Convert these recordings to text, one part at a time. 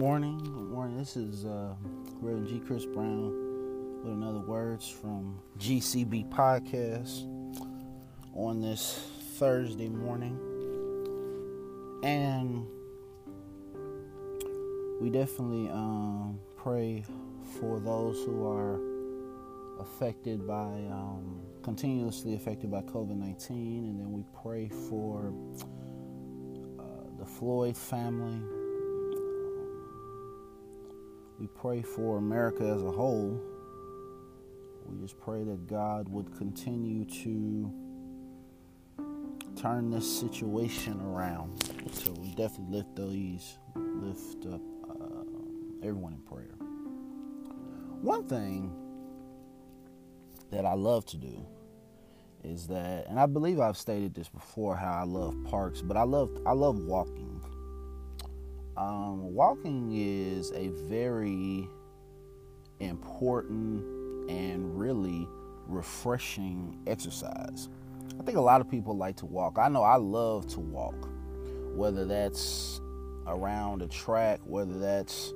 Morning. Good morning. This is uh, Reverend G. Chris Brown with another words from GCB podcast on this Thursday morning, and we definitely um, pray for those who are affected by um, continuously affected by COVID nineteen, and then we pray for uh, the Floyd family we pray for America as a whole. We just pray that God would continue to turn this situation around. So we definitely lift these, lift up uh, everyone in prayer. One thing that I love to do is that, and I believe I've stated this before, how I love parks, but I love I love walking. Um, walking is a very important and really refreshing exercise. I think a lot of people like to walk. I know I love to walk, whether that's around a track, whether that's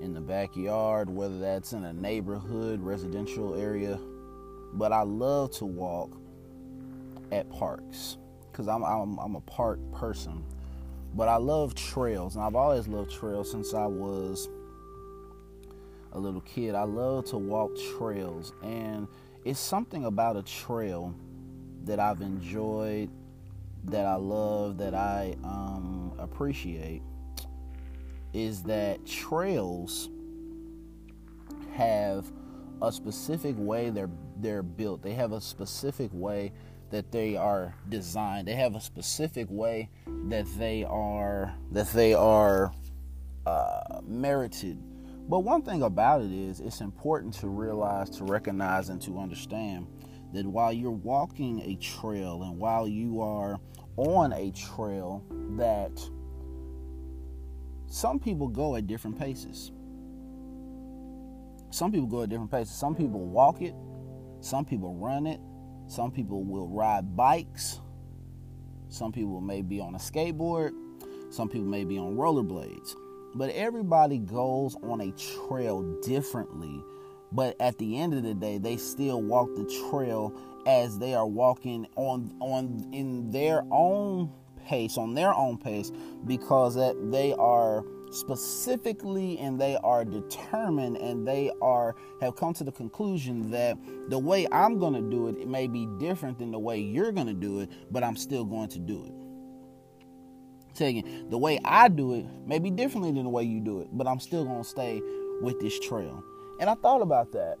in the backyard, whether that's in a neighborhood, residential area. But I love to walk at parks because I'm, I'm, I'm a park person. But I love trails, and I've always loved trails since I was a little kid. I love to walk trails, and it's something about a trail that I've enjoyed, that I love, that I um, appreciate, is that trails have a specific way they're they're built. They have a specific way that they are designed. They have a specific way that they are that they are uh, merited. But one thing about it is, it's important to realize, to recognize, and to understand that while you're walking a trail and while you are on a trail, that some people go at different paces. Some people go at different paces. Some people walk it, some people run it, some people will ride bikes. Some people may be on a skateboard. Some people may be on rollerblades. But everybody goes on a trail differently. But at the end of the day, they still walk the trail as they are walking on on in their own pace, on their own pace, because that they are specifically and they are determined and they are have come to the conclusion that the way I'm going to do it, it may be different than the way you're going to do it, but I'm still going to do it. Saying the way I do it may be differently than the way you do it, but I'm still going to stay with this trail. And I thought about that.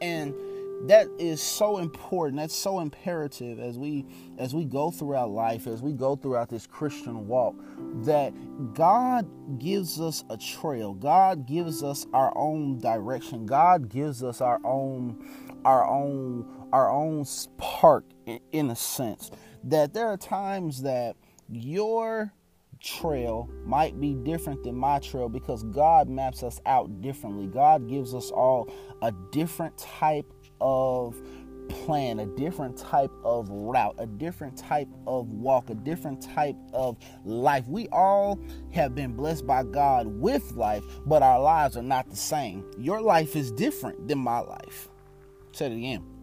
And that is so important that's so imperative as we as we go throughout life as we go throughout this christian walk that god gives us a trail. God gives us our own direction. God gives us our own our own our own park in a sense. That there are times that your trail might be different than my trail because God maps us out differently. God gives us all a different type of plan, a different type of route, a different type of walk, a different type of life. We all have been blessed by God with life, but our lives are not the same. Your life is different than my life. Say it again.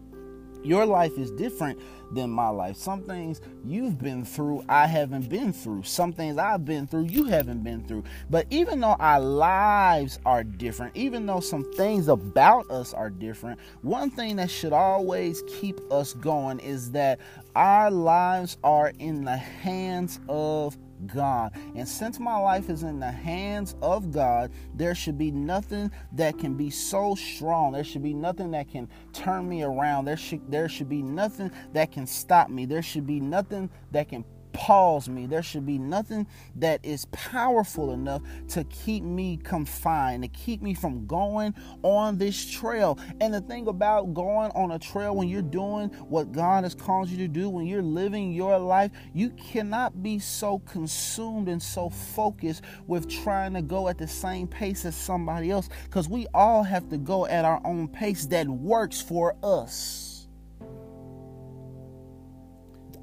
Your life is different than my life. Some things you've been through, I haven't been through. Some things I've been through, you haven't been through. But even though our lives are different, even though some things about us are different, one thing that should always keep us going is that our lives are in the hands of God. And since my life is in the hands of God, there should be nothing that can be so strong. There should be nothing that can turn me around. There should there should be nothing that can stop me. There should be nothing that can pause me. There should be nothing that is powerful enough to keep me confined, to keep me from going on this trail. And the thing about going on a trail when you're doing what God has called you to do, when you're living your life, you cannot be so consumed and so focused with trying to go at the same pace as somebody else because we all have to go at our own pace that works for us.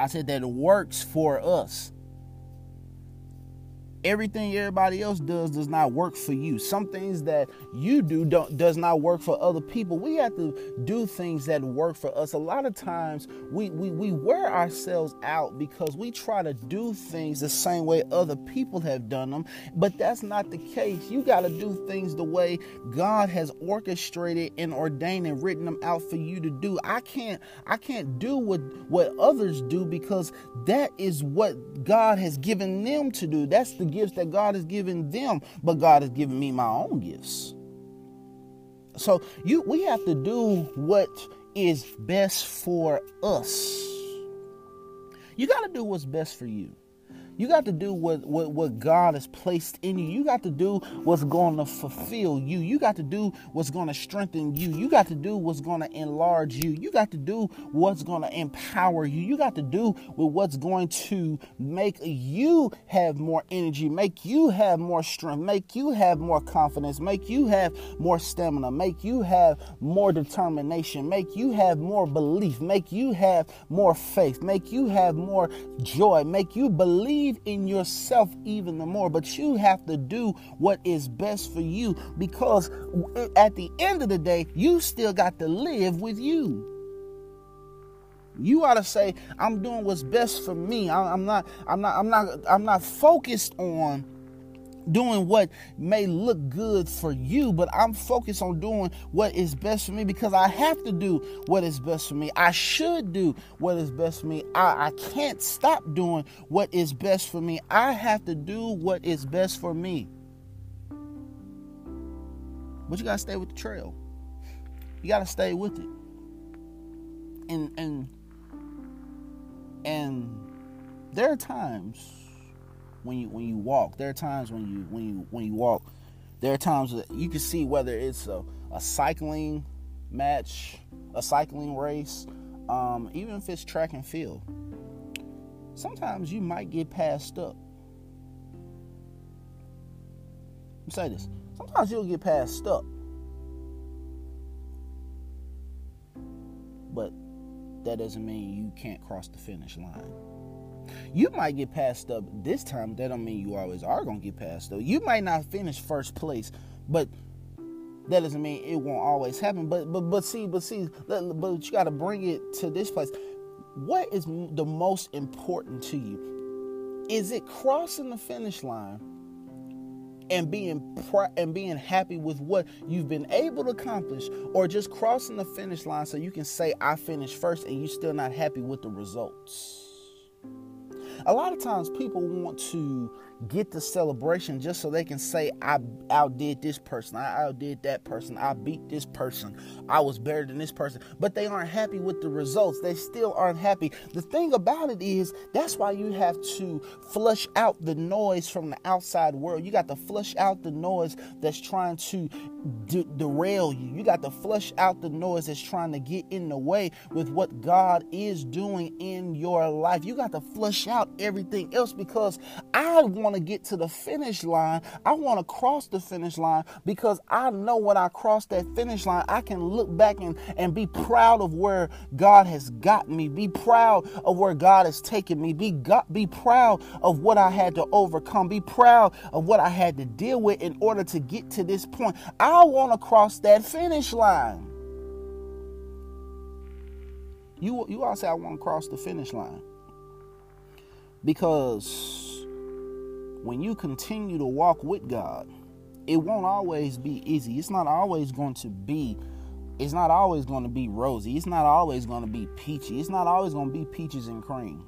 I said that works for us. Everything everybody else does does not work for you. Some things that you do don't does not work for other people. We have to do things that work for us. A lot of times we we, we wear ourselves out because we try to do things the same way other people have done them. But that's not the case. You got to do things the way god has orchestrated and ordained and written them out for you to do. I can't i can't do what what others do because that is what god has given them to do. That's the gifts that God has given them, but God has given me my own gifts. So you we have to do what is best for us. You got to do what's best for you. You got to do what, what, what God has placed in you. You got to do what's going to fulfill you. You got to do what's going to strengthen you. You got to do what's going to enlarge you. You got to do what's going to empower you. You got to do with what's going to make you have more energy, make you have more strength, make you have more confidence, make you have more stamina, make you have more determination, make you have more belief, make you have more faith, make you have more joy, make you believe believe in yourself even the more, but you have to do what is best for you because at the end of the day, you still got to live with you. You ought to say, "I'm doing what's best for me. I'm not. I'm not. I'm not. I'm not focused on." Doing what may look good for you, but I'm focused on doing what is best for me because I have to do what is best for me. I should do what is best for me. I, I can't stop doing what is best for me. I have to do what is best for me. But you gotta stay with the trail. You gotta stay with it. And and and there are times when you when you walk. There are times when you when you when you walk. There are times that you can see whether it's a, a cycling match, a cycling race, um, even if it's track and field. Sometimes you might get passed up. Let me say this. Sometimes you'll get passed up. But that doesn't mean you can't cross the finish line. You might get passed up this time. That don't mean you always are gonna get passed up. You might not finish first place, but that doesn't mean it won't always happen. But but but see, but see, but you got to bring it to this place. What is the most important to you? Is it crossing the finish line and being pr- and being happy with what you've been able to accomplish, or just crossing the finish line so you can say I finished first and you're still not happy with the results? A lot of times people want to get the celebration just so they can say, I outdid this person, I outdid that person, I beat this person, I was better than this person. But they aren't happy with the results. They still aren't happy. The thing about it is, that's why you have to flush out the noise from the outside world. You got to flush out the noise that's trying to de- derail you. You got to flush out the noise that's trying to get in the way with what God is doing in your life. You got to flush out everything else because I want want to get to the finish line. I want to cross the finish line because I know when I cross that finish line, I can look back and, and be proud of where God has got me, be proud of where God has taken me, be, God, be proud of what I had to overcome, be proud of what I had to deal with in order to get to this point. I want to cross that finish line. You, you all say, I want to cross the finish line. Because when you continue to walk with God, it won't always be easy. It's not always going to be it's not always going to be rosy. It's not always going to be peachy. It's not always going to be peaches and cream.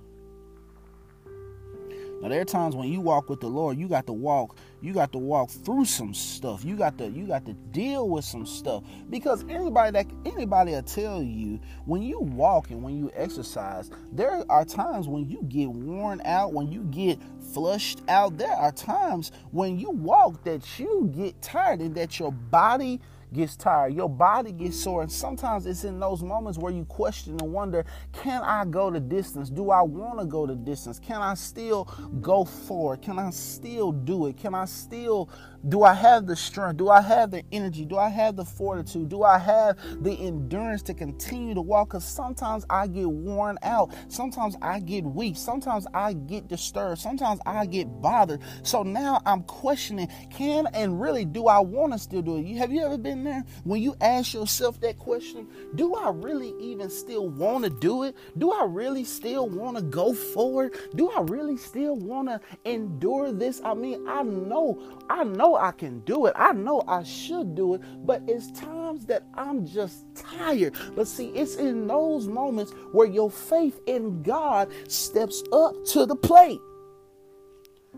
Now there are times when you walk with the Lord, you got to walk, you got to walk through some stuff. You got to you got to deal with some stuff because anybody that anybody will tell you when you walk and when you exercise, there are times when you get worn out, when you get flushed out. There are times when you walk that you get tired and that your body gets tired, your body gets sore, and sometimes it's in those moments where you question and wonder, can I go the distance? Do I want to go the distance? Can I still go forward? Can I still do it? Can I still do I have the strength? Do I have the energy? Do I have the fortitude? Do I have the endurance to continue to walk? Because sometimes I get worn out. Sometimes I get weak. Sometimes I get disturbed. Sometimes I get bothered. So now I'm questioning can and really do I want to still do it? Have you ever been When you ask yourself that question, do I really even still want to do it? Do I really still want to go forward? Do I really still want to endure this? I mean, I know, I know I can do it. I know I should do it, but it's times that I'm just tired. But see, it's in those moments where your faith in God steps up to the plate.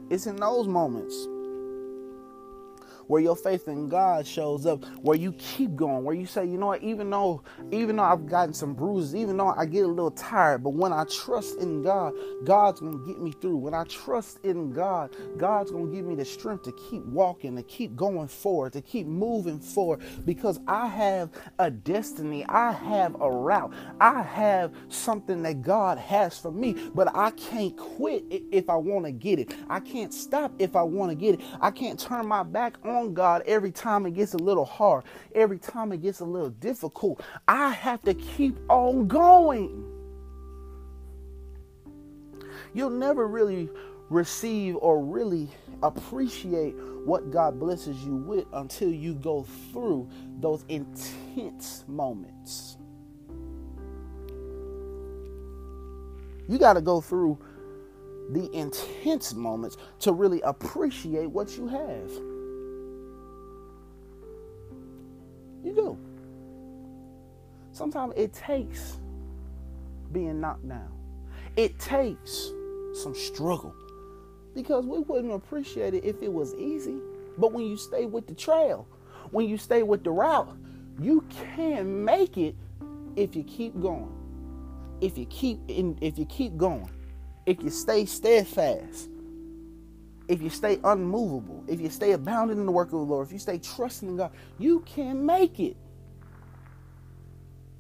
It's in those moments where your faith in God shows up, where you keep going, where you say, you know what, even though, even though I've gotten some bruises, even though I get a little tired, but when I trust in God, God's gonna get me through. When I trust in God, God's gonna give me the strength to keep walking, to keep going forward, to keep moving forward, because I have a destiny, I have a route, I have something that God has for me, but I can't quit if I wanna get it. I can't stop if I wanna get it. I can't turn my back on on God every time it gets a little hard, every time it gets a little difficult. I have to keep on going. You'll never really receive or really appreciate what God blesses you with until you go through those intense moments. You got to go through the intense moments to really appreciate what you have. You do. Sometimes it takes being knocked down. It takes some struggle because we wouldn't appreciate it if it was easy. But when you stay with the trail, when you stay with the route, you can make it if you keep going. If you keep in, if you keep going, if you stay steadfast, if you stay unmovable, if you stay abounding in the work of the Lord, if you stay trusting in God, you can make it.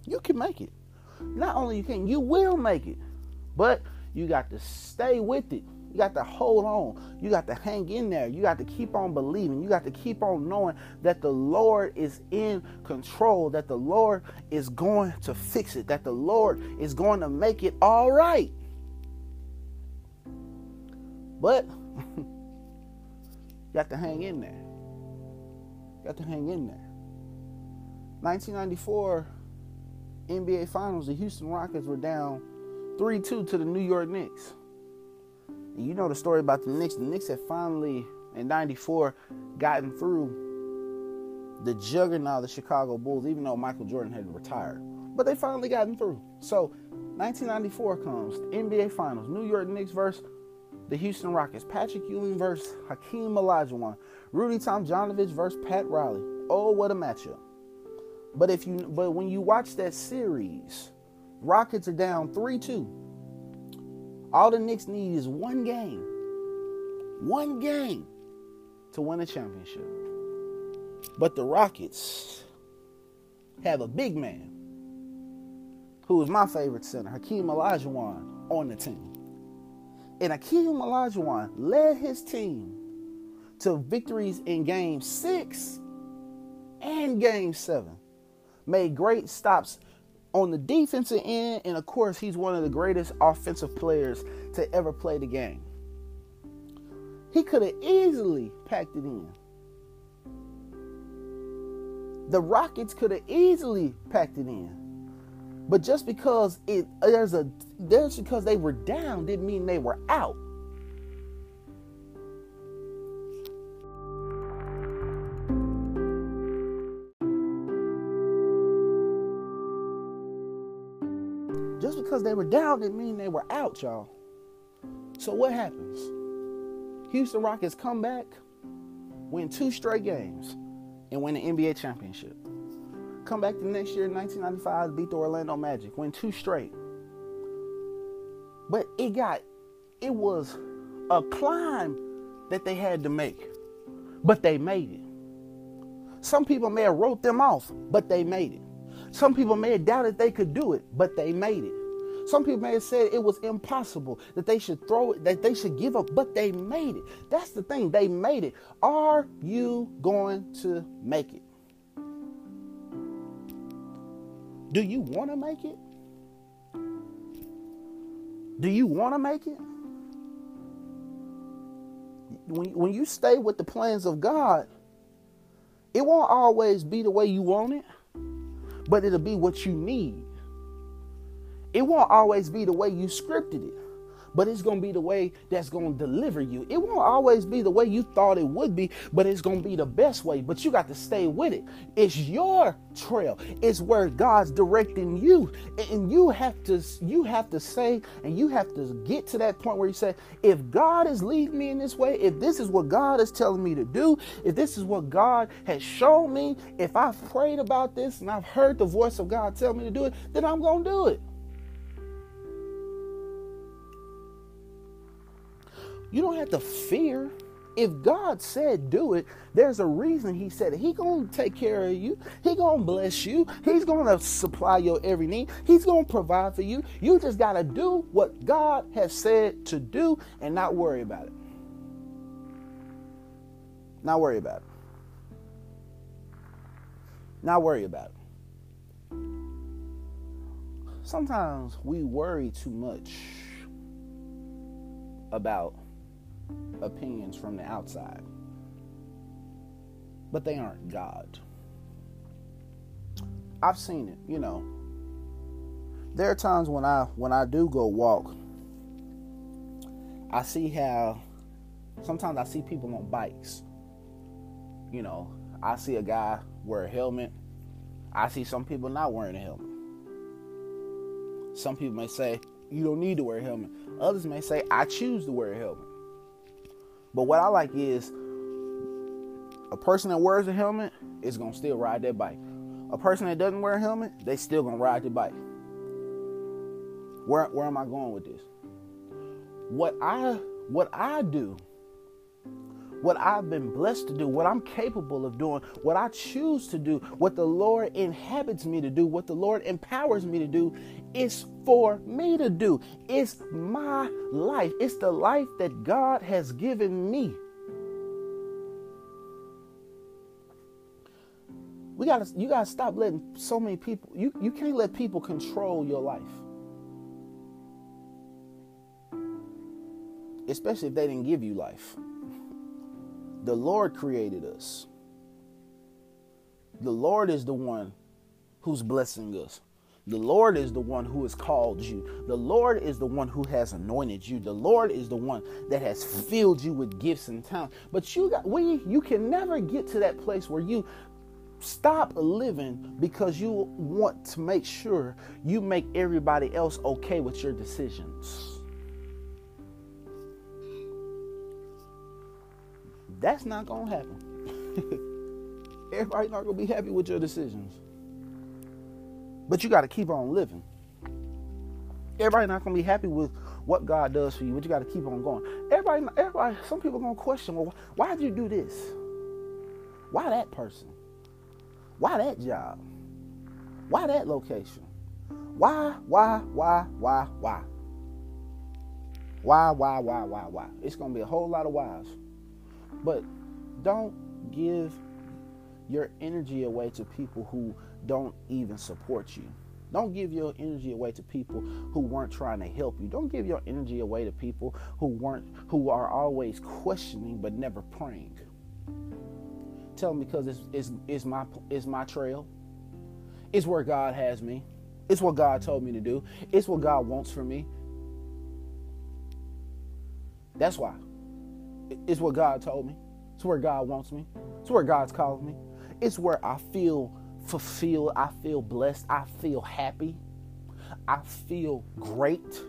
You can make it. Not only you can, you will make it. But you got to stay with it. You got to hold on. You got to hang in there. You got to keep on believing. You got to keep on knowing that the Lord is in control, that the Lord is going to fix it, that the Lord is going to make it all right. But You have to hang in there. You have to hang in there. 1994 NBA Finals, the Houston Rockets were down 3 2 to the New York Knicks. And you know the story about the Knicks. The Knicks had finally, in 94, gotten through the juggernaut of the Chicago Bulls, even though Michael Jordan had retired. But they finally gotten through. So 1994 comes, NBA Finals, New York Knicks versus the Houston Rockets, Patrick Ewing versus Hakeem Olajuwon, Rudy Tomjanovich versus Pat Riley. Oh, what a matchup! But if you, but when you watch that series, Rockets are down three two. All the Knicks need is one game, one game to win a championship. But the Rockets have a big man who is my favorite center, Hakeem Olajuwon, on the team. And Akeem Olajuwon led his team to victories in game six and game seven. Made great stops on the defensive end, and of course, he's one of the greatest offensive players to ever play the game. He could have easily packed it in. The Rockets could have easily packed it in. But just because it there's a there's because they were down didn't mean they were out. Just because they were down didn't mean they were out, y'all. So what happens? Houston Rockets come back, win two straight games, and win the NBA championship. Come back the next year, 1995, beat the Orlando Magic, win two straight. But it got, it was a climb that they had to make, but they made it. Some people may have wrote them off, but they made it. Some people may have doubted they could do it, but they made it. Some people may have said it was impossible, that they should throw it, that they should give up, but they made it. That's the thing, they made it. Are you going to make it? Do you want to make it? Do you want to make it? When, when you stay with the plans of God, it won't always be the way you want it, but it'll be what you need. It won't always be the way you scripted it but it's going to be the way that's going to deliver you. It won't always be the way you thought it would be, but it's going to be the best way. But you got to stay with it. It's your trail. It's where God's directing you. And you have to you have to say and you have to get to that point where you say, if God is leading me in this way, if this is what God is telling me to do, if this is what God has shown me, if I've prayed about this and I've heard the voice of God tell me to do it, then I'm going to do it. You don't have to fear. If God said do it, there's a reason he said it. He going to take care of you. He going to bless you. He's going to supply your every need. He's going to provide for you. You just got to do what God has said to do and not worry about it. Not worry about it. Not worry about it. Sometimes we worry too much about opinions from the outside, but they aren't God. I've seen it, you know. There are times when I when I do go walk, I see how sometimes I see people on bikes. You know, I see a guy wear a helmet. I see some people not wearing a helmet. Some people may say, you don't need to wear a helmet. Others may say, I choose to wear a helmet. But what I like is a person that wears a helmet is gonna still ride that bike. A person that doesn't wear a helmet, they still gonna ride the bike. Where where am I going with this? What I what I do, what I've been blessed to do, what I'm capable of doing, what I choose to do, what the Lord inhabits me to do, what the Lord empowers me to do is for me to do. It's my life. It's the life that God has given me. We gotta you gotta stop letting so many people you, you can't let people control your life. Especially if they didn't give you life. The Lord created us. The Lord is the one who's blessing us. The Lord is the one who has called you. The Lord is the one who has anointed you. The Lord is the one that has filled you with gifts and talents. But you got we you can never get to that place where you stop living because you want to make sure you make everybody else okay with your decisions. That's not to happen. Everybody's not to be happy with your decisions. But you got to keep on living. Everybody not gonna be happy with what God does for you, but you got to keep on going. Everybody, everybody, some people gonna question, well, why did you do this? Why that person? Why that job? Why that location? Why, why, why, why, why? Why, why, why, why, why? It's gonna be a whole lot of whys. But don't give your energy away to people who don't even support you. Don't give your energy away to people who weren't trying to help you. Don't give your energy away to people who weren't who are always questioning but never praying. Tell them because it's, it's, it's my it's my trail. It's where God has me. It's what God told me to do. It's what God wants for me. That's why. It's what God told me. It's where God wants me. It's where God's calling me. It's where I feel fulfilled. I feel blessed. I feel happy. I feel great.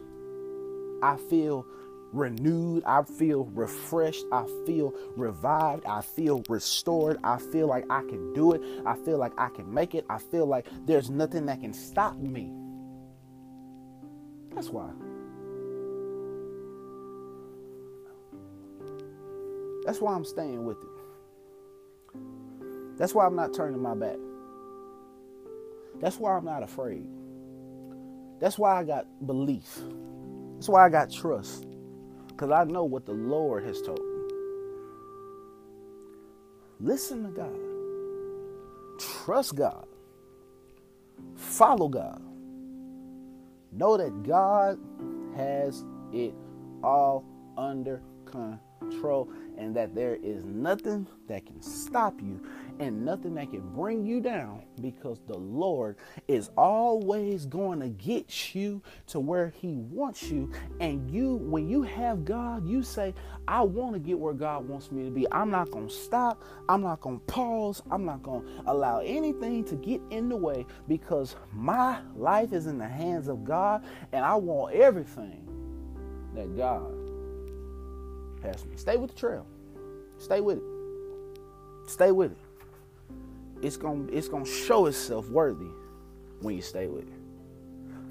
I feel renewed. I feel refreshed. I feel revived. I feel restored. I feel like I can do it. I feel like I can make it. I feel like there's nothing that can stop me. That's why. That's why I'm staying with it. That's why I'm not turning my back. That's why I'm not afraid. That's why I got belief. That's why I got trust. Because I know what the Lord has told me. Listen to God. Trust God. Follow God. Know that God has it all under control and that there is nothing that can stop you and nothing that can bring you down because the Lord is always going to get you to where He wants you. And you, when you have God, you say, I want to get where God wants me to be. I'm not going to stop. I'm not going to pause. I'm not going to allow anything to get in the way because my life is in the hands of God and I want everything that God has me. Stay with the trail. Stay with it. Stay with it it's going to it's going to show itself worthy when you stay with it.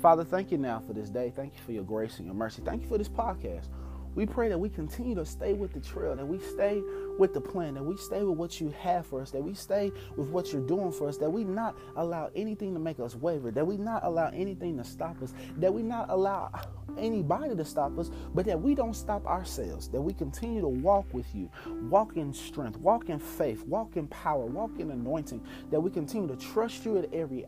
Father, thank you now for this day. Thank you for your grace and your mercy. Thank you for this podcast. We pray that we continue to stay with the trail, that we stay with the plan, that we stay with what you have for us, that we stay with what you're doing for us, that we not allow anything to make us waver, that we not allow anything to stop us, that we not allow anybody to stop us, but that we don't stop ourselves, that we continue to walk with you, walk in strength, walk in faith, walk in power, walk in anointing, that we continue to trust you at every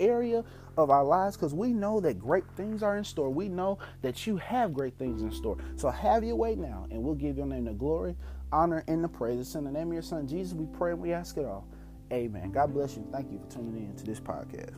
area of our lives because we know that great things are in store. We know that you have great things in store. So have your way now, and we'll give your name the glory, honor, and the praise. It's in the name of your son Jesus, we pray and we ask it all. Amen. God bless you. Thank you for tuning in to this podcast.